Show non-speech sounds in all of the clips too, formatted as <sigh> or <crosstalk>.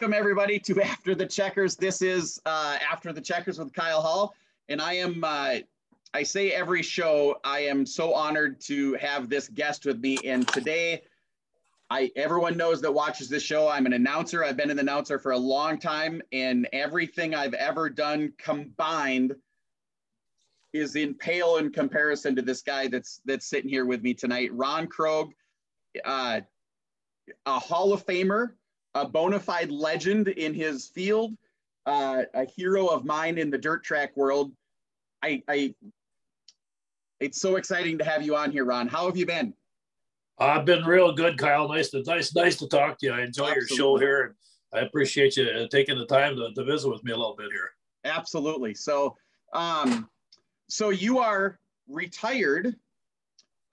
Welcome everybody to <laughs> After the Checkers. This is uh, After the Checkers with Kyle Hall, and I am. Uh, I say every show, I am so honored to have this guest with me, and today, I everyone knows that watches this show. I'm an announcer. I've been an announcer for a long time, and everything I've ever done combined is in pale in comparison to this guy that's that's sitting here with me tonight, Ron Krog. Uh, a Hall of Famer, a bona fide legend in his field, uh, a hero of mine in the dirt track world. I, I, it's so exciting to have you on here, Ron. How have you been? I've been real good, Kyle. Nice to nice nice to talk to you. I enjoy Absolutely. your show here, and I appreciate you taking the time to, to visit with me a little bit here. Absolutely. So, um, so you are retired.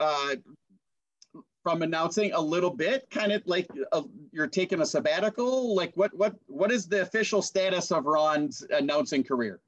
Uh, from announcing a little bit kind of like uh, you're taking a sabbatical? Like what what what is the official status of ron's announcing career?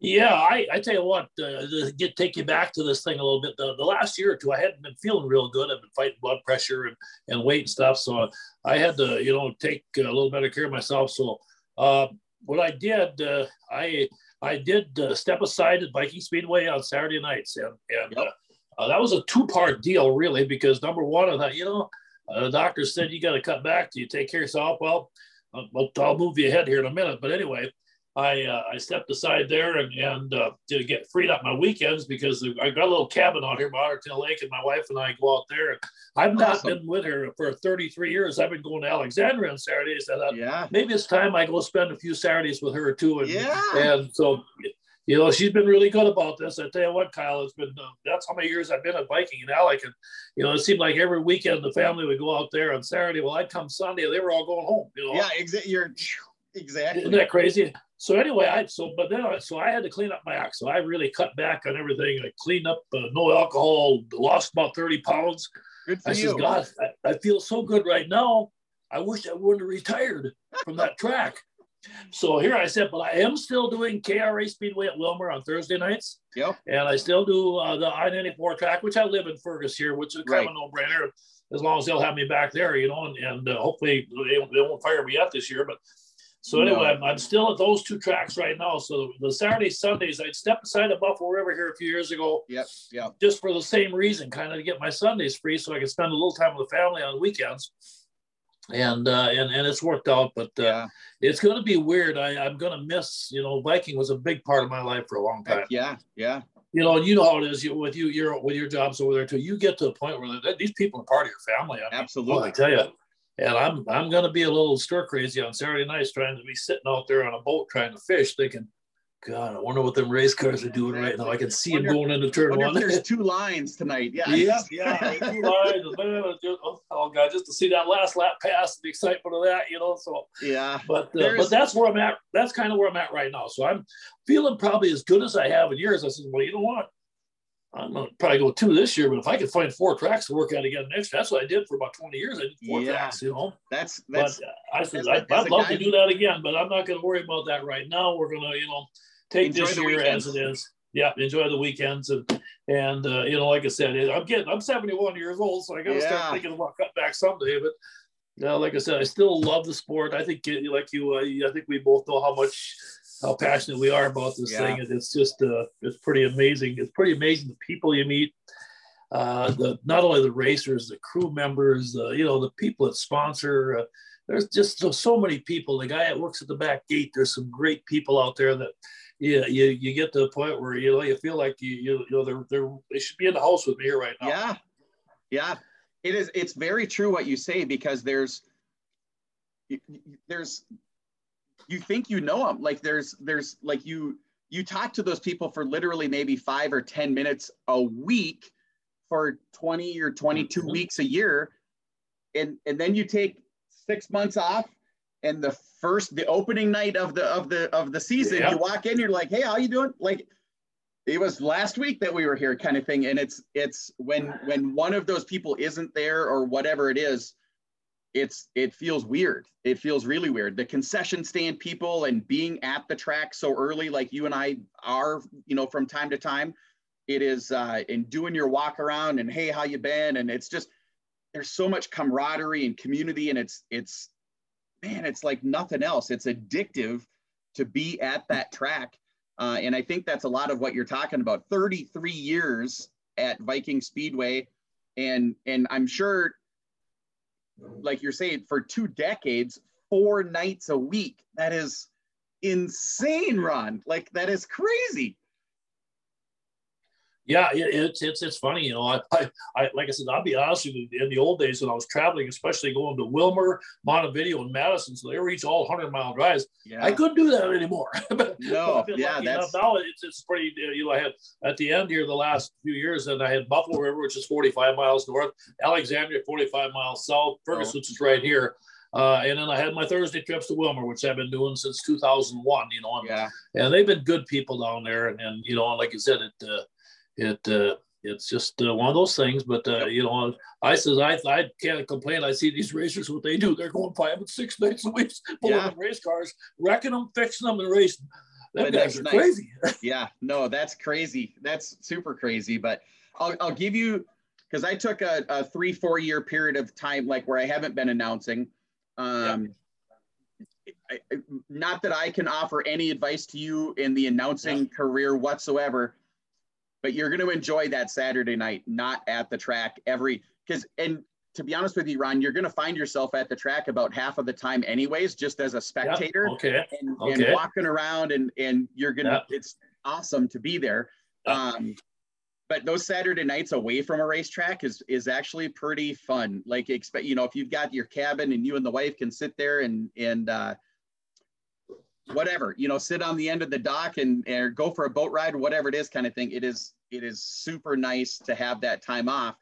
Yeah i i tell you what uh, to get take you back to this thing a little bit. The, the last year or two i hadn't been feeling real good. I've been fighting blood pressure and, and weight and stuff. So i had to you know take a little better care of myself. So uh, what i did uh, i i did uh, step aside at viking speedway on saturday nights. And, and yep. Uh, that was a two part deal, really, because number one, I thought, you know, uh, the doctor said you got to cut back. Do you take care of yourself? Well, I'll, I'll move you ahead here in a minute. But anyway, I uh, I stepped aside there and and uh, to get freed up my weekends because I got a little cabin out here by Ottertail Lake and my wife and I go out there. I've not awesome. been with her for 33 years. I've been going to Alexandria on Saturdays. I thought, yeah. maybe it's time I go spend a few Saturdays with her too. And, yeah. and so you know, she's been really good about this. I tell you what, Kyle, it's been, uh, that's how many years I've been at Viking and Alec. And, you know, it seemed like every weekend the family would go out there on Saturday. Well, I'd come Sunday, they were all going home, you know. Yeah, exa- you're <laughs> exactly. Isn't that crazy? So anyway, I, so, but then, I, so I had to clean up my act. So I really cut back on everything. I cleaned up, uh, no alcohol, lost about 30 pounds. Good for I you. says, God, I, I feel so good right now. I wish I wouldn't have retired from that track. So here I said, but I am still doing KRA Speedway at Willmar on Thursday nights. Yep. And I still do uh, the I-94 track, which I live in Fergus here, which is kind right. of a no-brainer as long as they'll have me back there, you know, and, and uh, hopefully they, they, won't fire me up this year. But so anyway, no. I'm, I'm, still at those two tracks right now. So the Saturdays, Sundays, I'd step aside the Buffalo River here a few years ago. Yep. Yep. Just for the same reason, kind of to get my Sundays free so I can spend a little time with the family on the weekends and uh, and and it's worked out. But uh, yeah. it's going to be weird. I, I'm going to miss. You know, Viking was a big part of my life for a long time. Yeah, yeah. You know, you know how it is you, with you. You're with your jobs over there too. You get to a point where these people are part of your family. I mean, Absolutely. I tell you. And I'm I'm going to be a little stir crazy on Saturday nights, trying to be sitting out there on a boat trying to fish, thinking, God, I wonder what them race cars are doing right now. I can see wonder, them going into turn one. There's <laughs> two lines tonight. Yeah. Yeah. Yeah. two lines. Oh God, just to see that last lap pass, and the excitement of that, you know. So yeah. But uh, but that's where I'm at. That's kind of where I'm at right now. So I'm feeling probably as good as I have in years. I said, well, you know what? I'm gonna probably go two this year, but if I could find four tracks to work at again next, year, that's what I did for about 20 years. I did four yeah. tracks, you know. That's that's. But uh, I said I'd, I'd love to do that again, but I'm not going to worry about that right now. We're gonna, you know take enjoy this year as it is. Yeah, enjoy the weekends and and uh, you know, like I said, I'm getting I'm 71 years old, so I got to yeah. start thinking about cut back someday. But you know, like I said, I still love the sport. I think, like you, uh, I think we both know how much how passionate we are about this yeah. thing. And it's just uh, it's pretty amazing. It's pretty amazing the people you meet. Uh, the not only the racers, the crew members, uh, you know, the people that sponsor. Uh, there's just so, so many people. The guy that works at the back gate. There's some great people out there that yeah, you, you get to the point where you know you feel like you you, you know they're they're they should be in the house with me here right now. Yeah, yeah, it is. It's very true what you say because there's there's you think you know them like there's there's like you you talk to those people for literally maybe five or ten minutes a week for 20 or 22 mm-hmm. weeks a year and and then you take six months off and the first the opening night of the of the of the season yeah. you walk in you're like hey how you doing? Like it was last week that we were here kind of thing and it's it's when when one of those people isn't there or whatever it is it's it feels weird. It feels really weird. The concession stand people and being at the track so early like you and i are you know from time to time it is uh and doing your walk around and hey how you been? And it's just there's so much camaraderie and community and it's it's man, it's like nothing else. It's addictive to be at that track. Uh, and I think that's a lot of what you're talking about. 33 years at Viking Speedway, and and I'm sure, like you're saying, for two decades, four nights a week. That is insane, Ron. Like that is crazy yeah, it, it's it's it's funny, you know. I, I, I, like I said, I'll be honest with you. In the old days, when I was traveling, especially going to Willmar, Montevideo, and Madison, so they were each all hundred mile drives. Yeah. I couldn't do that anymore. <laughs> but no, yeah, that's now it's it's pretty. You know, I had at the end here the last few years, and I had Buffalo River, which is forty five miles north, Alexandria, forty five miles south, Fergus, oh. which is right here. Uh, and then I had my Thursday trips to Willmar, which I've been doing since 2001. You know, and, yeah. and they've been good people down there. And, and you know, like you said, it uh, it uh, it's just uh, one of those things. But uh, you know, I says I I can't complain. I see these racers what they do. They're going five and six nights a week, <laughs> pulling yeah. race cars, wrecking them, fixing them, and racing. Them guys are nice. crazy. <laughs> yeah, no, that's crazy. That's super crazy. But I'll I'll give you because I took a, a three four year period of time like where I haven't been announcing. Um, yeah. I, not that I can offer any advice to you in the announcing yeah. career whatsoever but you're going to enjoy that Saturday night, not at the track every because and to be honest with you, Ron, you're going to find yourself at the track about half of the time, anyways, just as a spectator. Yep. Okay. And, okay. and, walking around, and and you're gonna. Yep. It's awesome to be there. Yep. Um, but those Saturday nights away from a racetrack is is actually pretty fun. Like expect, you know, if you've got your cabin and you and the wife can sit there and and uh, whatever, you know, sit on the end of the dock and, and go for a boat ride, whatever it is kind of thing. It is, it is super nice to have that time off.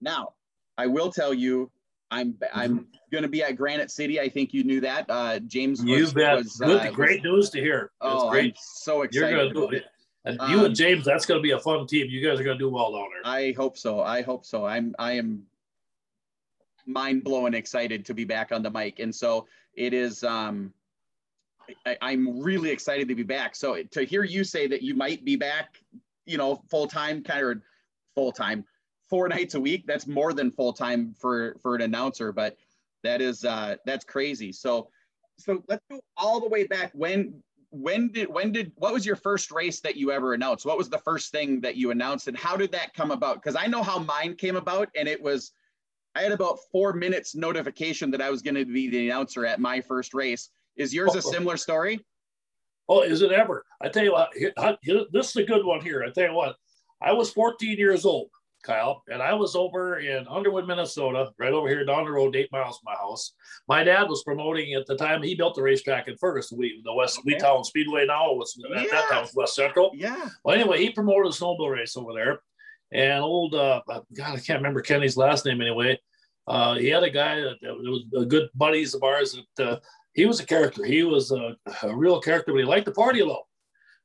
Now, I will tell you, I'm, I'm mm-hmm. going to be at Granite City. I think you knew that. Uh, James you was, bet. Was, uh, great was, news to hear. Oh, great. I'm so excited. You're gonna do it. And you um, and James, that's going to be a fun team. You guys are going to do well down there. I hope so. I hope so. I'm, I am mind blowing excited to be back on the mic. And so it is, um, I, am really excited to be back. So to hear you say that you might be back, you know, full time, kind of full time, four nights a week, that's more than full time for for an announcer. But that is uh, that's crazy. So so let's go all the way back. When when did when did what was your first race that you ever announced? What was the first thing that you announced, and how did that come about? Because I know how mine came about, and it was. I had about four minutes notification that I was going to be the announcer at my first race is yours a similar story? Oh, is it ever? I tell you what, this is a good one here. I tell you what, I was 14 years old, Kyle, and I was over in Underwood, Minnesota, right over here down the road, eight miles from my house. My dad was promoting at the time. He built the racetrack in Ferguson, we, the West okay. Speedway. Now was yeah. at that time was West Central. Yeah. Well, anyway, he promoted a snowmobile race over there, and old uh, God, I can't remember Kenny's last name anyway. Uh, he had a guy that, that was a good buddies of ours that uh, he was a character. He was a, a real character, but he liked to party a lot.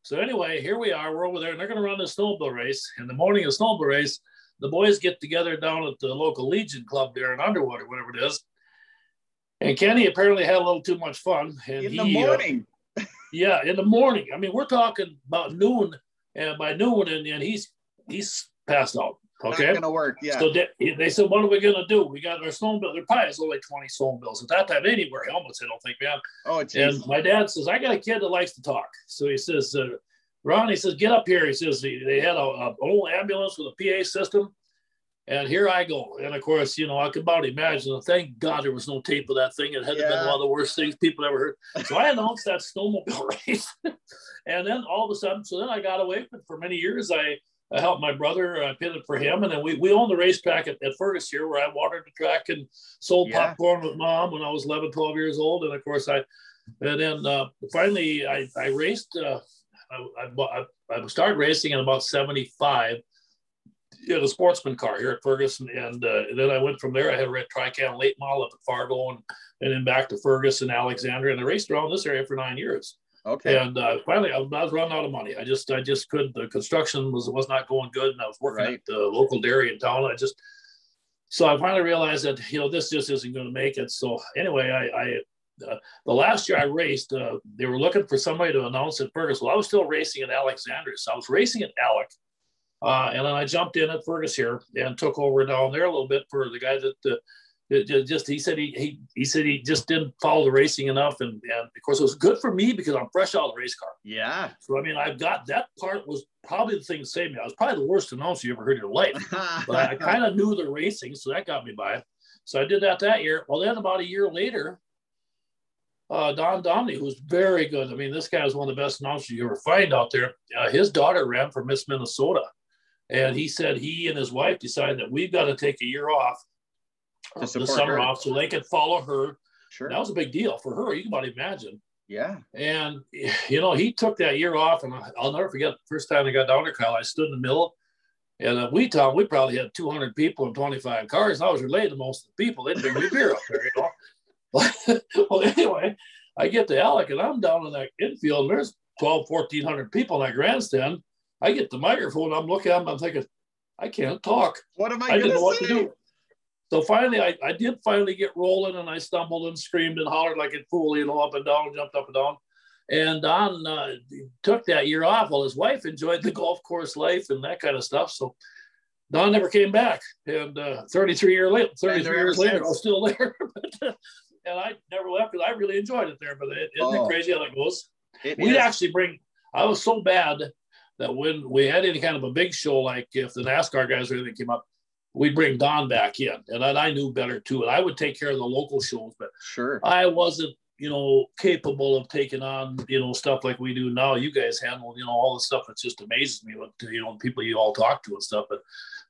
So anyway, here we are. We're over there, and they're going to run this snowball race. In the morning of the snowmobile race, the boys get together down at the local Legion Club there in Underwood or whatever it is. And Kenny apparently had a little too much fun. And in he, the morning. Uh, <laughs> yeah, in the morning. I mean, we're talking about noon, and by noon, and, and he's he's passed out. Okay. Not gonna work. Yeah. So they, they, said, "What are we gonna do? We got our snowmobile. Their probably is only twenty snowmobiles at that time. Anywhere helmets, I don't think, man. Oh, geez. And my dad says, "I got a kid that likes to talk." So he says, uh, "Ron," he says, "Get up here." He says they had a, a old ambulance with a PA system, and here I go. And of course, you know, I could about imagine. Thank God there was no tape of that thing. It had yeah. been one of the worst things people ever heard. So I <laughs> announced that snowmobile <laughs> race, and then all of a sudden, so then I got away from for many years. I I helped my brother. I pitted for him, and then we we owned the racetrack at, at Fergus here, where I watered the track and sold yeah. popcorn with mom when I was 11, 12 years old. And of course, I and then uh, finally I I raced. Uh, I, I, I started racing in about 75 in a sportsman car here at Ferguson. And, uh, and then I went from there. I had a red Trican late model up at Fargo and, and then back to Ferguson, Alexandria. And I raced around this area for nine years. Okay. And uh, finally, I, was running out of money. I just, I just couldn't. The construction was was not going good, and I was working right. at the local dairy in town. I just, so I finally realized that you know this just isn't going to make it. So anyway, I, I uh, the last year I raced, uh, they were looking for somebody to announce at Fergus. Well, I was still racing at Alexandria, so I was racing at Alec, uh, and then I jumped in at Fergus here and took over down there a little bit for the guy that uh, just he said he, he he said he just didn't follow the racing enough, and and of course it was good for me because I'm fresh out of the race car. Yeah. So I mean, I've got that part was probably the thing that saved me. I was probably the worst announcer you ever heard in your life, <laughs> but I, kind of knew the racing, so that got me by. So I did that that year. Well, then about a year later, uh, Don Domney, who's very good. I mean, this guy is one of the best announcers you ever find out there. Uh, his daughter ran for Miss Minnesota, and he said he and his wife decided that we've got to take a year off the summer her. off so they could follow her. Sure. That was a big deal for her. You can about imagine. Yeah. And, <laughs> you know, he took that year off, and I'll never forget the first time I got down to Kyle, I stood in the middle. And uh, we town, we probably had 200 people and 25 cars. I was related to most of the people. They didn't bring me beer up there, you know. <laughs> <laughs> well, anyway, I get to Alec and I'm down in that infield, and there's 12, 1400 people in that grandstand. I get the microphone, I'm looking at them, I'm thinking, I can't talk. What am I, I didn't know what to do. So finally, I, I did finally get rolling and I stumbled and screamed and hollered like a fool, you know, up and down, jumped up and down. And Don uh, took that year off while his wife enjoyed the golf course life and that kind of stuff. So Don never came back. And uh, 33 year later, 33 years later, I was still there. <laughs> and I never left because I really enjoyed it there. But it, isn't oh, it crazy how that goes? We'd actually bring, I was so bad that when we had any kind of a big show, like if the NASCAR guys or anything came up, we'd bring Don back in, and I knew better too. And I would take care of the local shows, but sure, I wasn't, you know, capable of taking on, you know, stuff like we do now. You guys handle, you know, all the stuff that just amazes me. What you know, people you all talk to and stuff. But,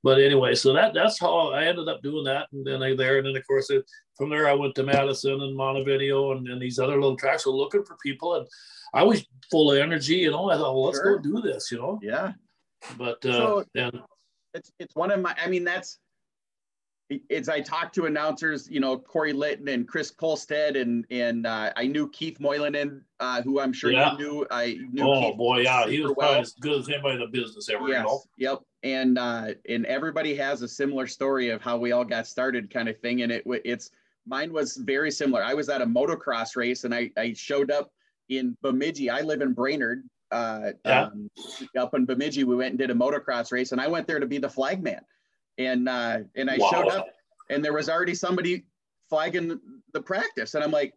but anyway, so that that's how I ended up doing that, and then I there, and then of course it, from there I went to Madison and Montevideo and, and these other little tracks. Were looking for people, and I was full of energy. You know, I thought, well, let's sure. go do this. You know. Yeah. But uh, so, and it's it's one of my. I mean, that's it's I talked to announcers, you know, Corey Litton and Chris Kolstad, and and uh, I knew Keith Moylan, uh, who I'm sure yeah. you knew. I knew. Oh Keith boy, yeah, he was well. as good as anybody in the business ever. Yes. You know? Yep. And uh, and everybody has a similar story of how we all got started, kind of thing. And it it's mine was very similar. I was at a motocross race, and I I showed up in Bemidji. I live in Brainerd, uh, yeah. um, up in Bemidji, we went and did a motocross race, and I went there to be the flag man. And uh, and I wow. showed up, and there was already somebody flagging the practice, and I'm like,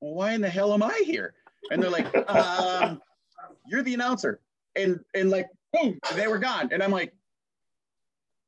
well, why in the hell am I here? And they're like, <laughs> um, you're the announcer, and and like boom, they were gone, and I'm like.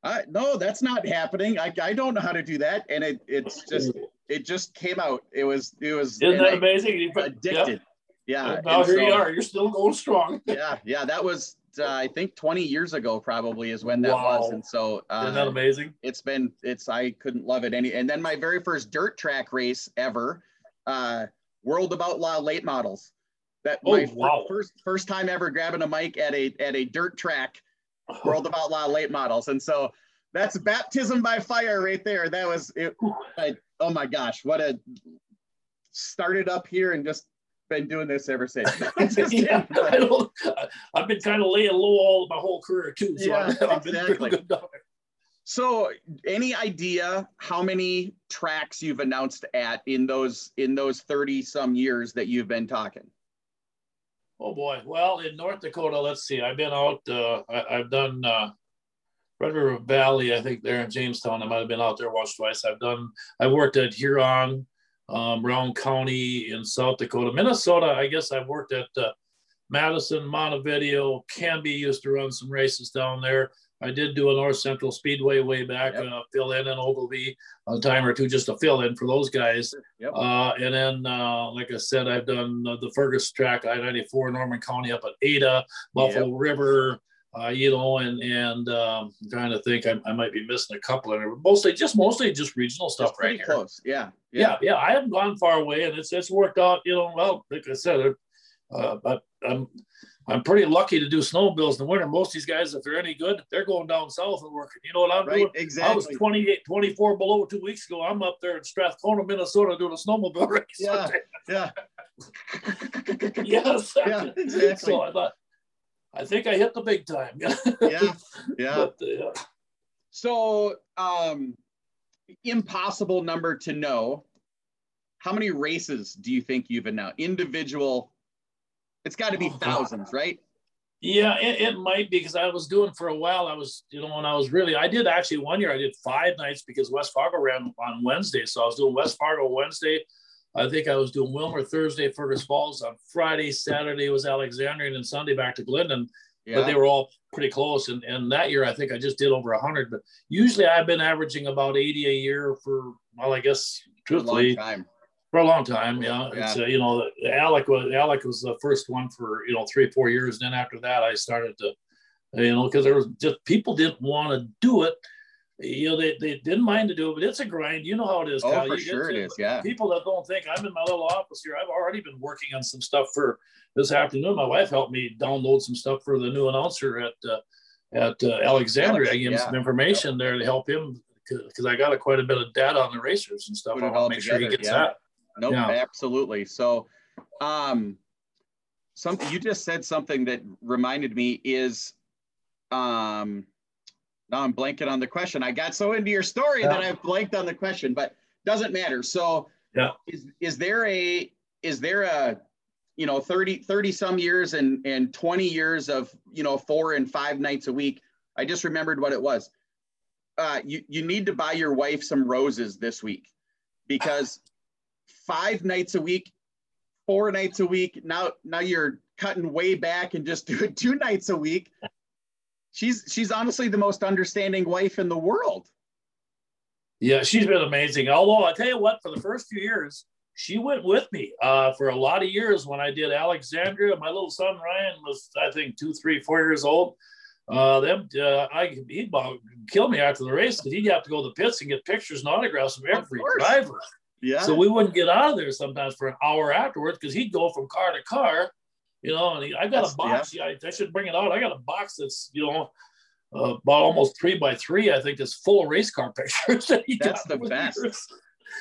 Uh, no, that's not happening. I, I don't know how to do that, and it it's just it just came out. It was it was. Isn't that I, amazing? Addicted. Yep. Yeah. Now here so, you are. You're still going strong. <laughs> yeah, yeah. That was uh, I think 20 years ago probably is when that wow. was, and so uh, isn't that amazing? It's been it's I couldn't love it any. And then my very first dirt track race ever, uh, World of Outlaw late models. That oh, my wow. first first time ever grabbing a mic at a at a dirt track, <laughs> World of Outlaw late models, and so that's baptism by fire right there. That was it. I, oh my gosh, what a started up here and just been doing this ever since. <laughs> <laughs> yeah, I don't, I've been kind of laying low all my whole career too. So yeah, I've, I've exactly. So, any idea how many tracks you've announced at in those in those thirty some years that you've been talking? Oh boy! Well, in North Dakota, let's see. I've been out. Uh, I, have done uh, Red River Valley. I think there in Jamestown. I might have been out there once twice. I've done. I've worked at Huron um, Round County in South Dakota. Minnesota, I guess I've worked at uh, Madison, Montevideo, Canby used to run some races down there. I did do a North Central Speedway way back, yep. uh, fill in in Ogilvie a time or two just to fill in for those guys. Yep. Uh, and then, uh, like I said, I've done the Fergus track, I 94, Norman County up at Ada, Buffalo yep. River, uh, you know, and and um, I'm trying to think, I, I, might be missing a couple of them. Mostly, just mostly just regional stuff it's right here. Close, yeah, yeah, yeah, yeah. I haven't gone far away, and it's it's worked out. You know, well, like I said, uh, but I'm I'm pretty lucky to do snowmobiles in the winter. Most of these guys, if they're any good, they're going down south and working. You know what I'm right, doing? Exactly. I was 28, 24 below two weeks ago. I'm up there in Strathcona, Minnesota, doing a snowmobile <laughs> race. Yeah, yeah. <laughs> yes. Yeah, exactly. <laughs> So I thought I think I hit the big time. <laughs> yeah, yeah. But, uh, so, um, impossible number to know. How many races do you think you've announced? Individual. It's got to be oh, thousands, God. right? Yeah, it, it, might be because I was doing for a while. I was, you know, when I was really, I did actually one year I did five nights because West Fargo ran on Wednesday. So I was doing West Fargo Wednesday. I think I was doing Willmar Thursday, Fergus Falls on Friday, Saturday was Alexandria, and Sunday back to Glyndon. Yeah. But they were all pretty close. And, and that year, I think I just did over 100. But usually I've been averaging about 80 a year for, well, I guess, truthfully, for a long time. Yeah, yeah. it's uh, you know, Alec was Alec was the first one for you know three four years. And then after that, I started to, you know, because there was just people didn't want to do it. You know, they, they didn't mind to do it, but it's a grind. You know how it is. Oh, Kyle. for you sure it is. Yeah. People that don't think I'm in my little office here, I've already been working on some stuff for this afternoon. My wife helped me download some stuff for the new announcer at uh, at uh, Alexandria. I gave him some information there to help him because I got a, quite a bit of data on the racers and stuff. I want to make together. sure he gets yeah. that. Nope, yeah. absolutely. So, um, something you just said something that reminded me is, um, now I'm blanking on the question. I got so into your story yeah. that I've blanked on the question, but doesn't matter. So, yeah, is is there a is there a you know 30 30 some years and and 20 years of you know four and five nights a week i just remembered what it was uh, you you need to buy your wife some roses this week because five nights a week, four nights a week. Now, now you're cutting way back and just <laughs> doing two nights a week. She's she's honestly the most understanding wife in the world. Yeah, she's been amazing. Although I tell you what, for the first few years, she went with me uh, for a lot of years when I did Alexandria. My little son Ryan was, I think, two, three, four years old. Uh, them, uh, I he'd kill me after the race because he'd have to go to the pits and get pictures and autographs from every driver. Yeah. So we wouldn't get out of there sometimes for an hour afterwards because he'd go from car to car, you know. And I got that's, a box. Yeah. I, I, should bring it out. I got a box that's you know uh, about almost three by three. I think that's full of race car <laughs> pictures. That that's the best. Years.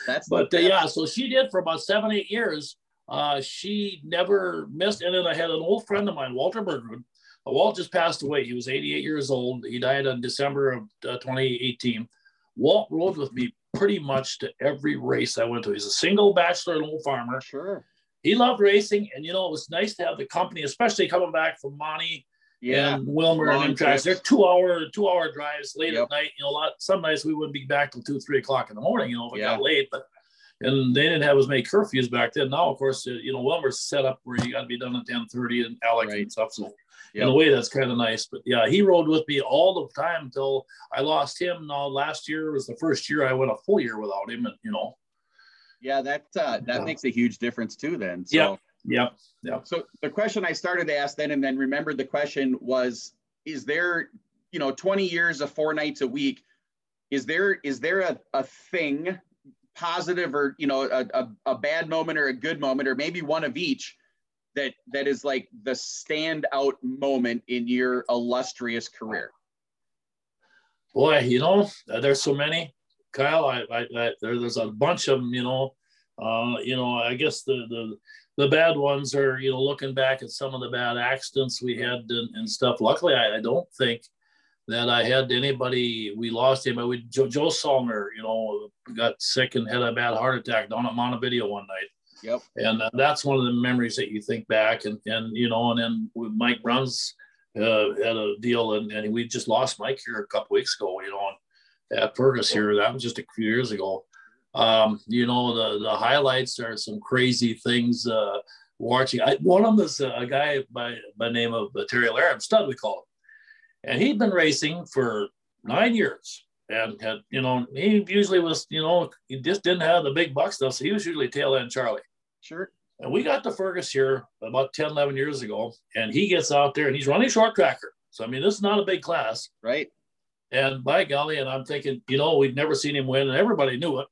That's but uh, yeah. So she did for about seven eight years. Uh, she never missed. And then I had an old friend of mine, Walter Bergman. Uh, Walt just passed away. He was 88 years old. He died in December of uh, 2018. Walt rode with me pretty much to every race I went to. He's a single bachelor and old farmer. Sure. He loved racing, and you know it was nice to have the company, especially coming back from Monty yeah. and Willmar Long and them They're two hour two hour drives late yep. at night. You know, a lot some nights we wouldn't be back till two three o'clock in the morning. You know, if it yeah. got late, but and they didn't have as many curfews back then. Now, of course, you know, Willmar's set up where you got to be done at ten thirty and Alex right. and stuff. So yep. in a way, that's kind of nice. But yeah, he rode with me all the time until I lost him. Now, last year was the first year I went a full year without him, and you know. Yeah, that uh, that yeah. makes a huge difference too. Then. So, yeah. Yeah. Yeah. So the question I started to ask then, and then remembered the question was: Is there, you know, twenty years of four nights a week? Is there is there a, a thing positive or you know a, a, a bad moment or a good moment or maybe one of each that that is like the standout moment in your illustrious career? Boy, you know, there's so many, Kyle. I, I, I there, there's a bunch of them. You know, uh, you know, I guess the the the bad ones are, you know, looking back at some of the bad accidents we had and, and stuff. Luckily, I, I, don't think that I had anybody. We lost him. We Joe, Joe Salmer, you know, got sick and had a bad heart attack down at Montevideo one night. Yep. And uh, that's one of the memories that you think back, and and you know, and then with Mike Bruns uh, had a deal, and, and we just lost Mike here a couple weeks ago. You know, at Fergus here, that was just a few years ago. Um, you know, the the highlights are some crazy things. Uh, watching, I, one of them is a guy by by name of uh, Terry Laram, stud we call him, and he'd been racing for nine years and had you know he usually was you know he just didn't have the big buck stuff so he was usually tail end charlie. Sure. And we got to fergus here about 10 11 years ago and he gets out there and he's running short tracker. So i mean this is not a big class. Right and by golly and i'm thinking you know we've never seen him win and everybody knew it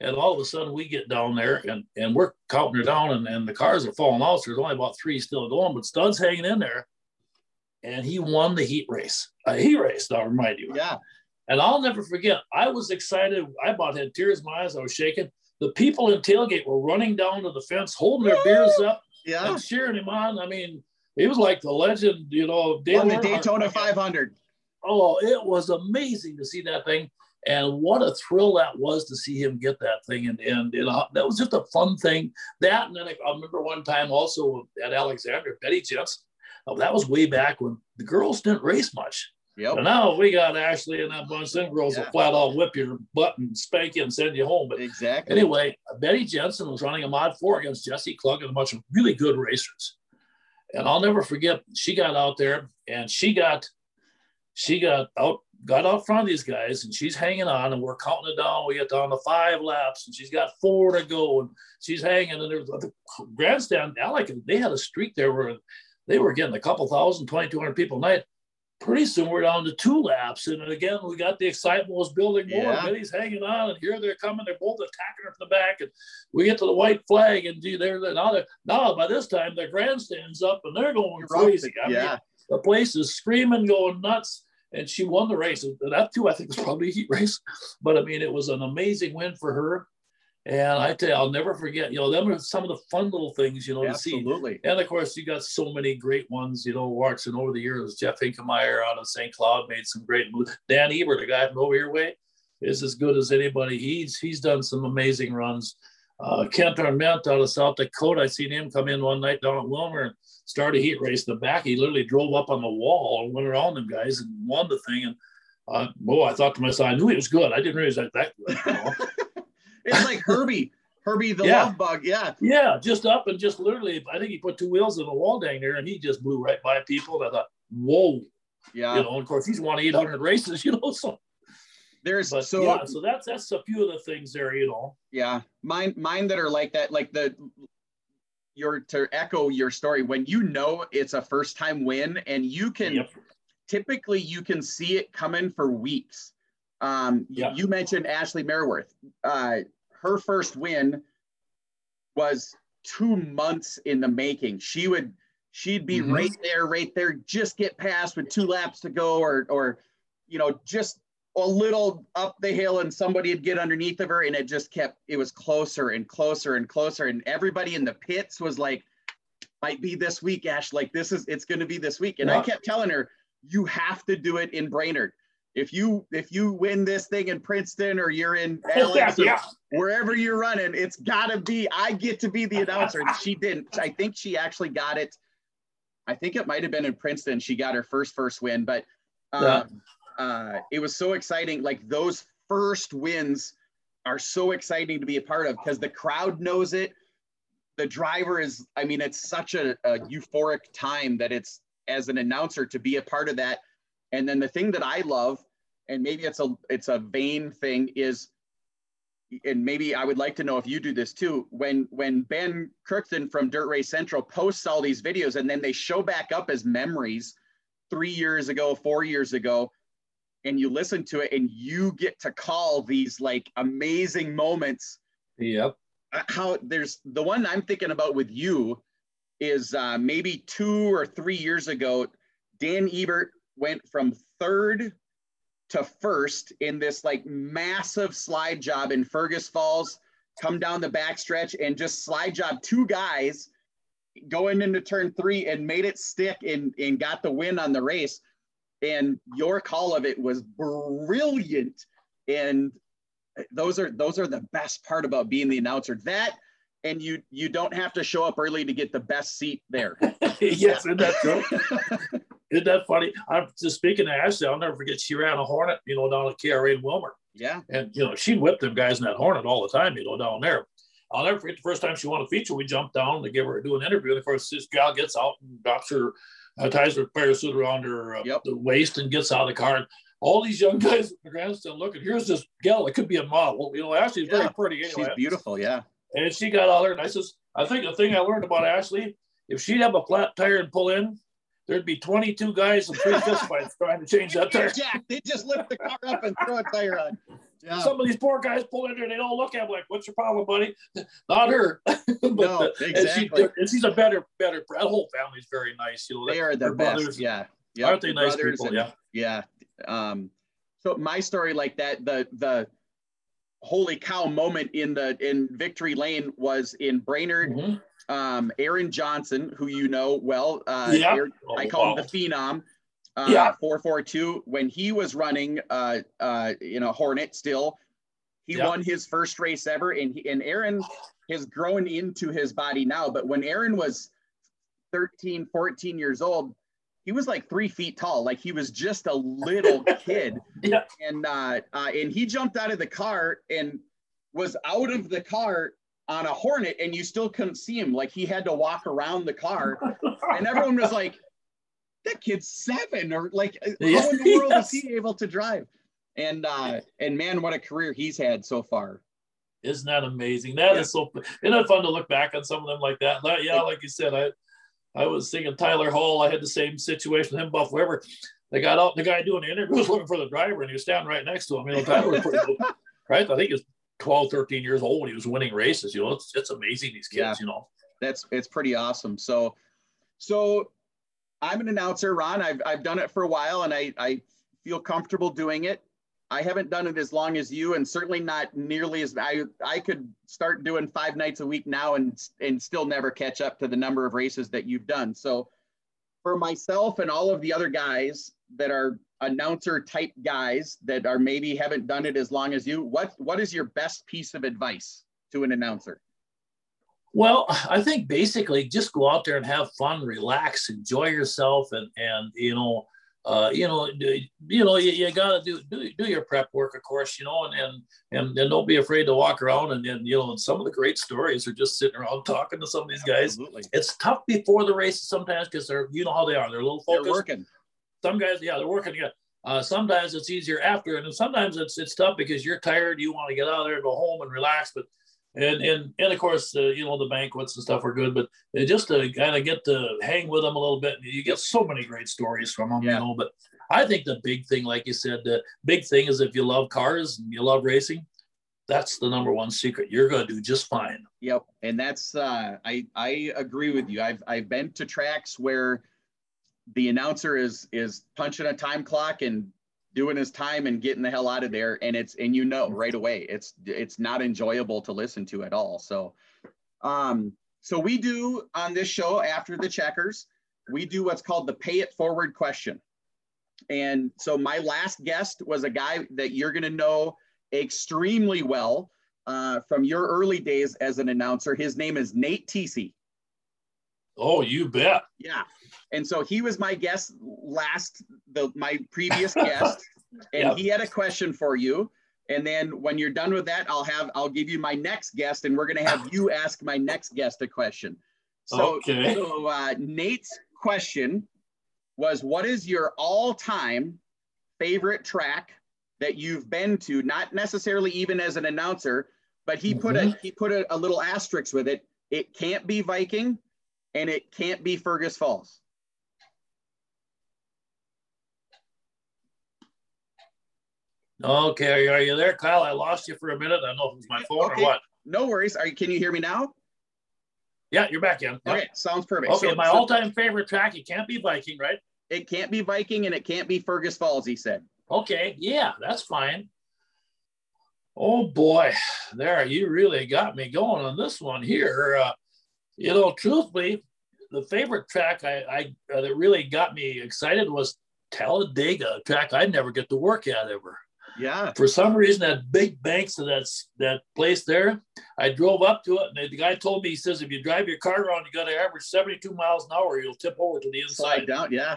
and all of a sudden we get down there and and we're counting her down and, and the cars are falling off. so there's only about three still going but stud's hanging in there and he won the heat race a heat race i'll remind you yeah and I'll never forget, I was excited. I about had tears in my eyes. I was shaking. The people in tailgate were running down to the fence, holding their beers up yeah. and cheering him on. I mean, he was like the legend, you know, Dale on the Daytona 500. Oh, it was amazing to see that thing. And what a thrill that was to see him get that thing. And, and you uh, know, that was just a fun thing. That, and then I, I remember one time also at Alexander, Betty Jensen, Oh, that was way back when the girls didn't race much. Yep. And now we got Ashley and that bunch. Them girls yeah. will flat out whip your butt and spank you and send you home. But exactly. Anyway, Betty Jensen was running a mod four against Jesse Klug and a bunch of really good racers. And I'll never forget, she got out there and she got she got out got out front of these guys and she's hanging on and we're counting it down. We get down to five laps and she's got four to go and she's hanging and there's the grandstand. Alec, they had a streak there where they were getting a couple thousand, 2,200 people a night pretty soon we're down to two laps. And again, we got the excitement was building more. Yeah. Betty's hanging on, and here they're coming. They're both attacking her from the back. And we get to the white flag, and gee, they're, now, they're, now by this time, the grandstand's up and they're going crazy. I yeah. Mean, the place is screaming, going nuts. And she won the race. That too, I think, was probably a heat race. But I mean, it was an amazing win for her. And I tell you, I'll never forget, you know, them are some of the fun little things, you know, Absolutely. to see. Absolutely. And of course, you got so many great ones, you know, watching over the years. Jeff Hinkemeyer out of St. Cloud made some great moves. Dan Ebert, the guy from over your way, is as good as anybody. He's he's done some amazing runs. Uh, Kent Arment out of South Dakota, I seen him come in one night down at Willmar and start a heat race in the back. He literally drove up on the wall and went around them guys and won the thing. And uh, oh, I thought to myself, I knew he was good. I didn't realize that that good. <laughs> It's like Herbie. Herbie the yeah. love bug, yeah. Yeah, just up and just literally, I think he put two wheels in the wall dang there and he just blew right by people. And I thought, whoa. Yeah. You know, of course he's won 800 races, <laughs> you know, so. There's but, so yeah, so that's that's a few of the things there, you know. Yeah, mine mine that are like that, like the your to echo your story when you know it's a first time win and you can yep. typically you can see it coming for weeks. Um, yep. you, mentioned Ashley Merriworth. Uh, her first win was two months in the making. She would she'd be mm-hmm. right there, right there, just get past with two laps to go, or or you know, just a little up the hill and somebody would get underneath of her and it just kept it was closer and closer and closer. And everybody in the pits was like, might be this week, Ash. Like this is it's gonna be this week. And yeah. I kept telling her, you have to do it in Brainerd if you if you win this thing in Princeton or you're in <laughs> Alex yeah. wherever you're running, it's gotta be I get to be the announcer. And she didn't. I think she actually got it. I think it might have been in Princeton. She got her first first win, but um, yeah. Uh, it was so exciting. Like those first wins are so exciting to be a part of because the crowd knows it. The driver is. I mean, it's such a, a euphoric time that it's as an announcer to be a part of that. And then the thing that I love and maybe it's a it's a vain thing is and maybe I would like to know if you do this too. When when Ben Crookton from Dirt Race Central posts all these videos and then they show back up as memories three years ago, four years ago, and you listen to it and you get to call these like amazing moments. Yep. Uh, how there's the one I'm thinking about with you is uh, maybe two or three years ago, Dan Ebert went from third to first in this like massive slide job in Fergus Falls, come down the backstretch and just slide job two guys going into turn three and made it stick and, and got the win on the race. And your call of it was brilliant. And those are those are the best part about being the announcer. That and you you don't have to show up early to get the best seat there. <laughs> yes, and that's true. <laughs> Isn't that funny? I'm just speaking to Ashley. I'll never forget. She ran a Hornet, you know, down at KRA in Willmar. Yeah. And you know, she whipped them guys in that Hornet all the time, you know, down there. I'll never forget the first time she won a feature. We jumped down to give her do an interview, and of course, this gal gets out and drops her uh, ties her parachute around her uh, yep. the waist and gets out of the car. And all these young <laughs> guys in the grandstand looking. Here's this gal. It could be a model. You know, Ashley's yeah. very pretty. Anyway. She's beautiful. Yeah. And she got out there, and I says, I think the thing I learned about Ashley, if she'd have a flat tire and pull in, there'd be 22 guys and three <laughs> fistfights trying to change that tire. Jack, they just lift the car up and throw a tire on. Yeah. Some of these poor guys pull in there, they don't look at him like, "What's your problem, buddy?" <laughs> Not her. <laughs> but, no, exactly. And, she, and she's a better, better. That whole family's very nice. You know, they are the best. Brothers, yeah, yep. aren't they nice people? And, yeah, yeah. Um, so my story like that, the the holy cow moment in the in victory lane was in Brainerd. Mm-hmm um, Aaron Johnson, who you know well. Uh, yeah. Aaron, oh, I call wow. him the Phenom. Uh, yeah. 442. When he was running, uh, uh, you know, Hornet still, he won his first race ever. And, he, and Aaron <sighs> has grown into his body now. But when Aaron was 13, 14 years old, he was like three feet tall. Like he was just a little <laughs> kid. Yeah. And uh, uh, and he jumped out of the car and was out of the car on a Hornet, and you still couldn't see him. Like he had to walk around the car, <laughs> and everyone was like, "That kid's seven, or like, how in the world yes. is he <laughs> able to drive?" And uh, and man, what a career he's had so far. Isn't that amazing? That is Yeah. so. Isn't it fun to look back on some of them like that? Yeah, like you said, I, I was thinking Tyler Hall. I had the same situation with him. Buff Weber. They got out. The guy doing the interview <laughs> was looking for the driver, and he was standing right next to him. You know, Tyler was pretty, <laughs> right? I think he was 12, 13 years old. when He was winning races. You know, it's it's amazing these kids. Yeah. You know. that's it's pretty awesome. So, so I'm an announcer, Ron. I've I've done it for a while, and I I feel comfortable doing it. I haven't done it as long as you, and certainly not nearly as I I could start doing five nights a week now, and and still never catch up to the number of races that you've done. So, for myself and all of the other guys that are announcer type guys that are maybe haven't done it as long as you, what what is your best piece of advice to an announcer? Well, I think basically just go out there and have fun, relax, enjoy yourself, and and you know, uh, you know, you know, you, you gotta do, do do your prep work, of course, you know, and and and, and don't be afraid to walk around and and you know, and some of the great stories are just sitting around <laughs> talking to some of these guys. Absolutely. It's tough before the races sometimes because they're you know how they are, they're a little focused. They're working. Some guys, yeah, they're working. Yeah. Uh, sometimes it's easier after, and sometimes it's it's tough because you're tired. You want to get out of there, go home, and relax. But and and and of course, uh, you know the banquets and stuff are good, but just to kind of get to hang with them a little bit. You get so many great stories from them, Yeah. you know. But I think the big thing, like you said, the big thing is if you love cars and you love racing, that's the number one secret. You're going to do just fine. Yep, and that's uh, I I agree with you. I've I've been to tracks where the announcer is is punching a time clock and doing his time and getting the hell out of there, and it's and you know right away it's it's not enjoyable to listen to at all. So, um, so we do on this show after the checkers, we do what's called the pay it forward question. And so my last guest was a guy that you're going to know extremely well uh, from your early days as an announcer. His name is Nate Teesey. Oh, you bet. Yeah. And so he was my guest last, the my previous <laughs> guest, and Yep. he had a question for you. And then when you're done with that, I'll have I'll give you my next guest, and we're gonna have you <laughs> ask my next guest a question. So, Okay. so uh, Nate's question was, "What is your all-time favorite track that you've been to? Not necessarily even as an announcer, but he put a he put a, a little asterisk with it. It can't be Viking, and it can't be Fergus Falls." Okay, are you, are you there, Kyle? I lost you for a minute. I don't know if it was my phone Okay. or what. No worries. Are you, can you hear me now? Yeah, you're back in. Yeah. Okay, sounds perfect. Okay, So- my so all-time favorite track. It can't be Viking, right? it can't be Viking and it can't be Fergus Falls, he said. Okay, yeah, that's fine. Oh boy, there you really got me going on this one here. Uh, you know, truthfully, the favorite track I, I uh, that really got me excited was Talladega, a track I'd never get to work at ever. Yeah. For some reason, that big banks of that that place there, I drove up to it, and the guy told me he says if you drive your car around, you got to average 72 miles an hour, you'll tip over to the inside. Slide down. Yeah.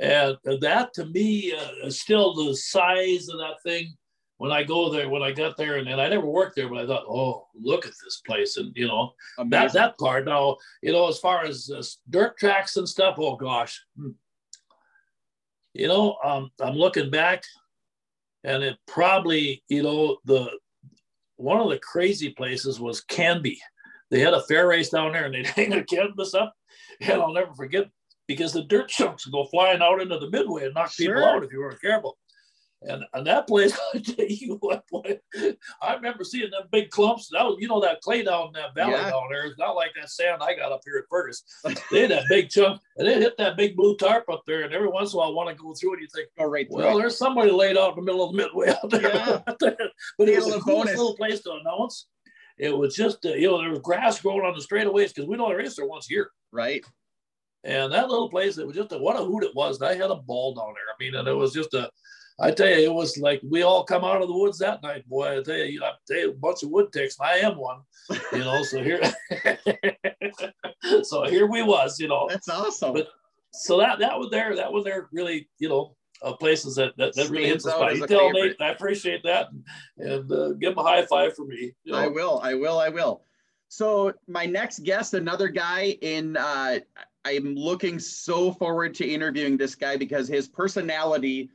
And that to me uh, is still the size of that thing. When I go there, when I got there, and, and I never worked there, but I thought, oh, look at this place, and you know that Amazing. that part. Now, you know, as far as uh, dirt tracks and stuff, oh gosh, Hmm. you know, um, I'm looking back, and it probably, you know, the one of the crazy places was Canby. They had a fair race down there, and they'd <laughs> hang a canvas up, and I'll never forget because the dirt chunks would go flying out into the midway and knock people out if you weren't careful. And, and that place, <laughs> I tell you what, boy, I remember seeing them big clumps. That was, you know, that clay down in that valley Yeah. down there. It's not like that sand I got up here at Fergus. They had that big chunk, and they hit that big blue tarp up there. And every once in a while, I want to go through it. You think, Go right well, it. there's somebody laid out in the middle of the midway out there. Yeah. <laughs> but it Get a was little the coolest bonus. little place to announce. It was just, uh, you know, there was grass growing on the straightaways because we know they race there once a year. right. And that little place, it was just a, what a hoot it was. And I had a ball down there. I mean, and it was just a, I tell you, it was like we all come out of the woods that night, boy. I tell you, I tell you a bunch of wood ticks. I am one, you know. So here, <laughs> so here we was, you know. That's awesome. But so that that was there. That was there. Really, you know, uh, places that that, that really hits the spot. You tell Nate, I appreciate that, and, and uh, give him a high five for me. You know? I will. I will. I will. So my next guest, another guy in. Uh, I'm looking so forward to interviewing this guy because his personality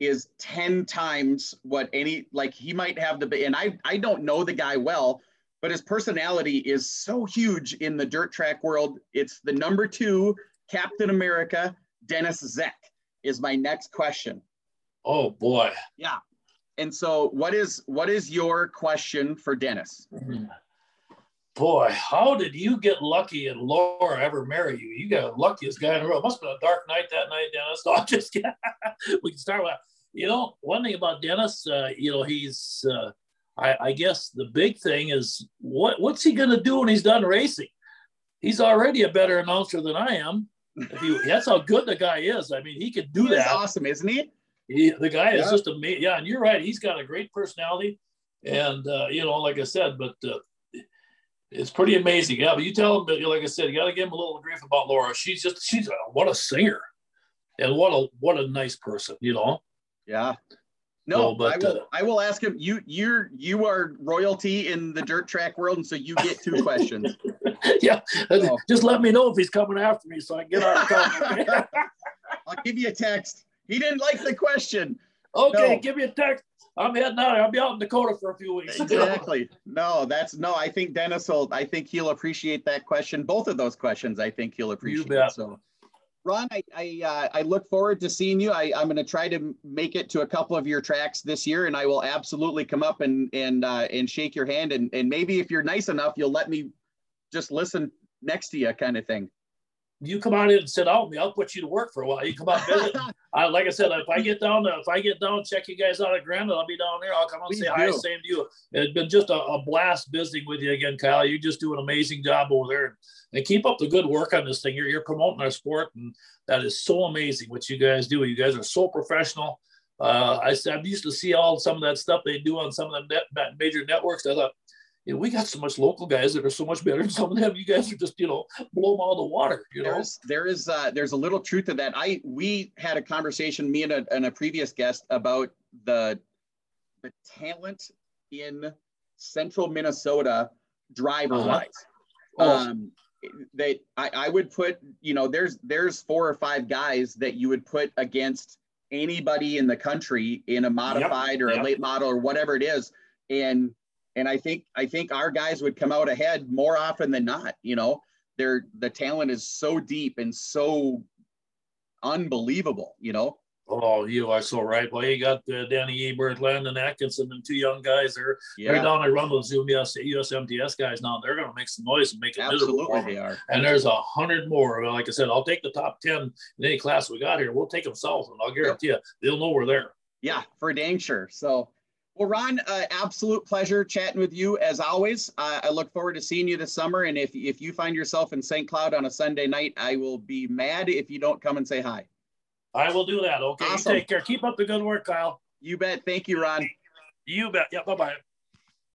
is 10 times what any like he might have the and I I don't know the guy well, but his personality is so huge in the dirt track world. It's the number 2 Captain America, Dennis Zek is my next question. Oh boy. Yeah. And so what is what is your question for Dennis? Mm-hmm boy, how did you get lucky and Laura ever marry you? You got the luckiest guy in the world. Must have been a dark night that night, Dennis. <laughs> So I'm just <laughs> we can start with you know one thing about Dennis, Uh, you know he's uh, I, I, guess the big thing is what what's he going to do when he's done racing? He's already a better announcer than I am. He, <laughs> that's how good the guy is. I mean, he could do that. awesome, isn't he? he the guy yeah. is just amazing. Yeah, and you're right. He's got a great personality, and uh, you know, like I said, but uh, it's pretty amazing. Yeah, but you tell him, like I said, you got to give him a little grief about Laura. She's just, she's a, what a singer, and what a what a nice person, you know. Yeah. No, but I will. Uh, I will ask him. You, you're, you are royalty in the dirt track world, and so you get two questions. <laughs> yeah, oh. just let me know if he's coming after me, so I can get out of town. <laughs> I'll give you a text. He didn't like the question. Okay, no. give me a text. I'm heading out. I'll be out in Dakota for a few weeks. Exactly. <laughs> no, that's no. I think Dennis will. I think he'll appreciate that question. Both of those questions, I think he'll appreciate. You bet. So, Ron, I I, uh, I look forward to seeing you. I, I'm going to try to make it to a couple of your tracks this year, and I will absolutely come up and and uh, and shake your hand, and and maybe if you're nice enough, you'll let me just listen next to you, kind of thing you come out here and sit out with me. I'll put you to work for a while. You come out visit. <laughs> I, like I said, if I get down, if I get down, check you guys out at Grand, I'll be down there. I'll come out and say hi. Same to you. It's been just a, a, blast visiting with you again, Kyle. You just do an amazing job over there, and keep up the good work on this thing. You're, you're promoting our sport, and that is so amazing what you guys do. You guys are so professional. Uh, I, I used to see all some of that stuff they do on some of the net, major networks. I thought, you know, we got so much local guys that are so much better than some of them. You guys are just, you know, blow them all the water. You know, there's there is uh, there's a little truth to that. I we had a conversation, me and a, and a previous guest, about the the talent in Central Minnesota driver wise. Uh-huh. Oh. Um, that I, I would put, you know, there's there's four or five guys that you would put against anybody in the country in a modified yep. or yep. a late model or whatever it is, and and I think I think our guys would come out ahead more often than not. You know, their the talent is so deep and so unbelievable. You know. Oh, you are so right. Well, you got uh, Danny Ebert, Landon Atkinson, and two young guys. They're yeah. right down there run those US, USMTS guys now. They're going to make some noise and make it Absolutely miserable. They are. And there's a hundred more. Like I said, I'll take the top 10 in any class we got here. We'll take them south, and I'll guarantee yep. you they'll know we're there. Yeah, for dang sure. So well, Ron, uh, absolute pleasure chatting with you as always. Uh, I look forward to seeing you this summer. And if, if you find yourself in St. Cloud on a Sunday night, I will be mad if you don't come and say hi. I will do that. Okay. Awesome. Take care. Keep up the good work, Kyle. You bet. Thank you, Ron. You bet. Yeah. Bye bye.